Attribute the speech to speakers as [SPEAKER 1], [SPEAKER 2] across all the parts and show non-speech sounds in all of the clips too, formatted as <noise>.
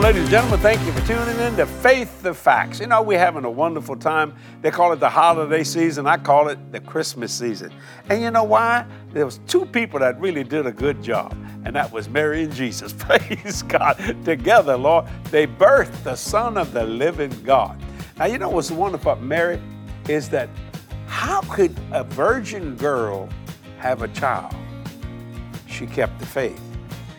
[SPEAKER 1] Ladies and gentlemen. Thank you for tuning in to Faith the Facts. You know, we're having a wonderful time. They call it the holiday season. I call it the Christmas season. And you know why? There was two people that really did a good job, and that was Mary and Jesus. <laughs> Praise God. Together, Lord, they birthed the Son of the living God. Now, you know what's wonderful about Mary is that how could a virgin girl have a child? She kept the faith.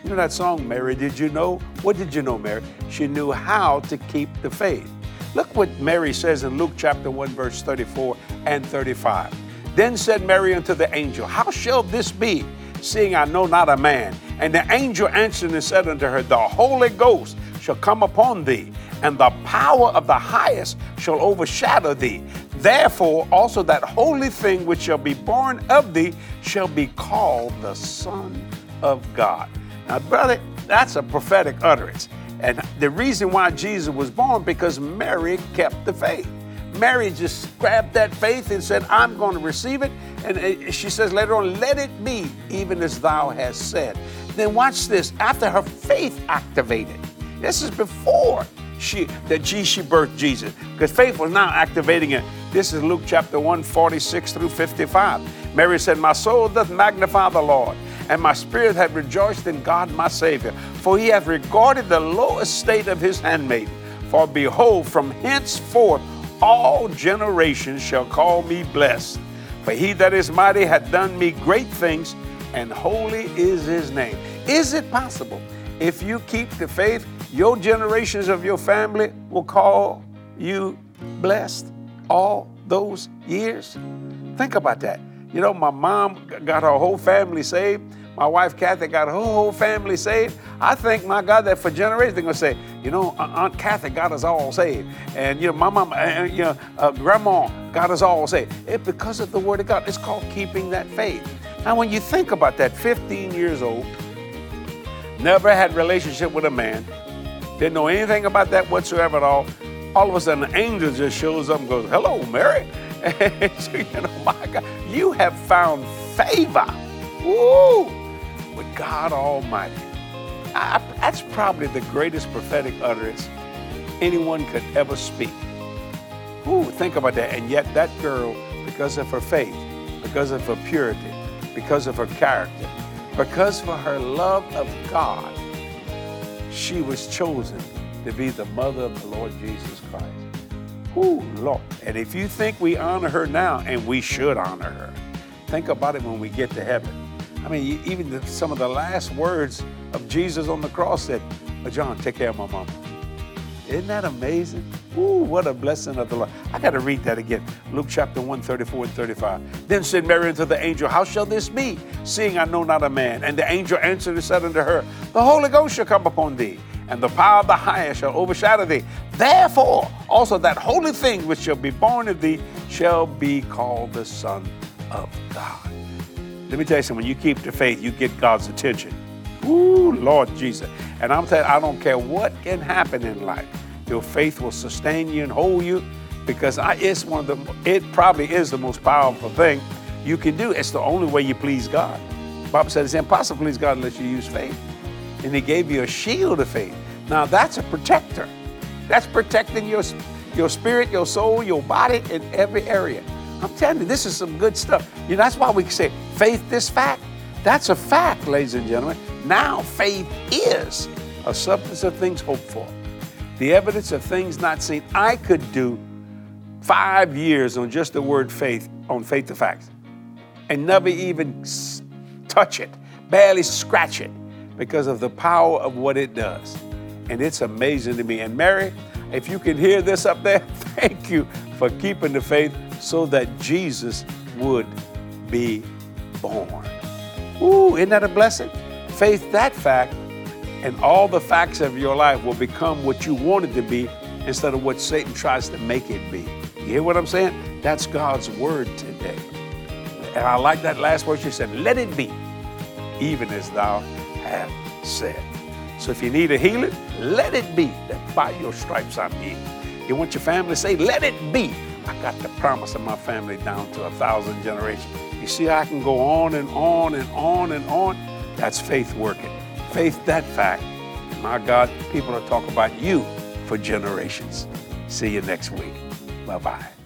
[SPEAKER 1] You know that song, Mary, did you know? What did you know, Mary? She knew how to keep the faith. Look what Mary says in Luke chapter 1, verse 34 and 35. Then said Mary unto the angel, How shall this be, seeing I know not a man? And the angel answered and said unto her, The Holy Ghost shall come upon thee, and the power of the highest shall overshadow thee. Therefore, also that holy thing which shall be born of thee shall be called the Son of God. Now, brother, that's a prophetic utterance. And the reason why Jesus was born, because Mary kept the faith. Mary just grabbed that faith and said, I'm going to receive it. And uh, she says later on, let it be even as thou hast said. Then watch this. After her faith activated, this is before she that she birthed Jesus, because faith was now activating it. This is Luke chapter 1, 46 through 55. Mary said, My soul doth magnify the Lord and my spirit hath rejoiced in God my Savior, for he hath regarded the low estate of his handmaid. For behold, from henceforth all generations shall call me blessed. For he that is mighty hath done me great things, and holy is his name. Is it possible? If you keep the faith, your generations of your family will call you blessed all those years? Think about that. You know, my mom got her whole family saved. My wife Cathy got her whole family saved. I thank my God that for generations they're gonna say, you know, Aunt Cathy got us all saved, and you know, my mom, uh, you know, uh, Grandma got us all saved. It's because of the Word of God. It's called keeping that faith. Now, when you think about that, 15 years old, never had relationship with a man, didn't know anything about that whatsoever at all. All of a sudden, an angel just shows up and goes, "Hello, Mary." <laughs> And you know, my God, you have found favor. Woo! With God Almighty. I, that's probably the greatest prophetic utterance anyone could ever speak. Ooh, think about that. And yet, that girl, because of her faith, because of her purity, because of her character, because of her love of God, she was chosen to be the mother of the Lord Jesus Christ. Ooh, Lord. And if you think we honor her now, and we should honor her, think about it when we get to heaven. I mean, even the, some of the last words of Jesus on the cross said, John, take care of my mom. Isn't that amazing? Ooh, what a blessing of the Lord. I got to read that again. Luke chapter 1, 34 and 35. Then said Mary unto the angel, How shall this be, seeing I know not a man? And the angel answered and said unto her, The Holy Ghost shall come upon thee, and the power of the highest shall overshadow thee. Therefore, also that holy thing which shall be born of thee shall be called the Son of God. Let me tell you something. When you keep the faith, you get God's attention. Ooh, Lord Jesus. And I'm telling you, I don't care what can happen in life. Your faith will sustain you and hold you because I, it's one of the, it probably is the most powerful thing you can do. It's the only way you please God. Bible said it's impossible to please God unless you use faith. And he gave you a shield of faith. Now that's a protector. That's protecting your, your spirit, your soul, your body in every area. I'm telling you, this is some good stuff. You know, that's why we say faith this fact. That's a fact, ladies and gentlemen. Now faith is a substance of things hoped for, the evidence of things not seen. I could do five years on just the word faith, on faith to facts, and never even touch it, barely scratch it, because of the power of what it does. And it's amazing to me. And Mary, if you can hear this up there, <laughs> thank you for keeping the faith so that Jesus would be born. Ooh, isn't that a blessing? Faith, that fact, and all the facts of your life will become what you want it to be instead of what Satan tries to make it be. You hear what I'm saying? That's God's word today. And I like that last word she said, let it be, even as thou have said. So if you need a healing, let it be that by your stripes I'm healed. You want your family to say, let it be I got the promise of my family down to a thousand generations. You see, I can go on and on and on and on. That's faith working. Faith, that fact, my God, people will talk about you for generations. See you next week. Bye bye.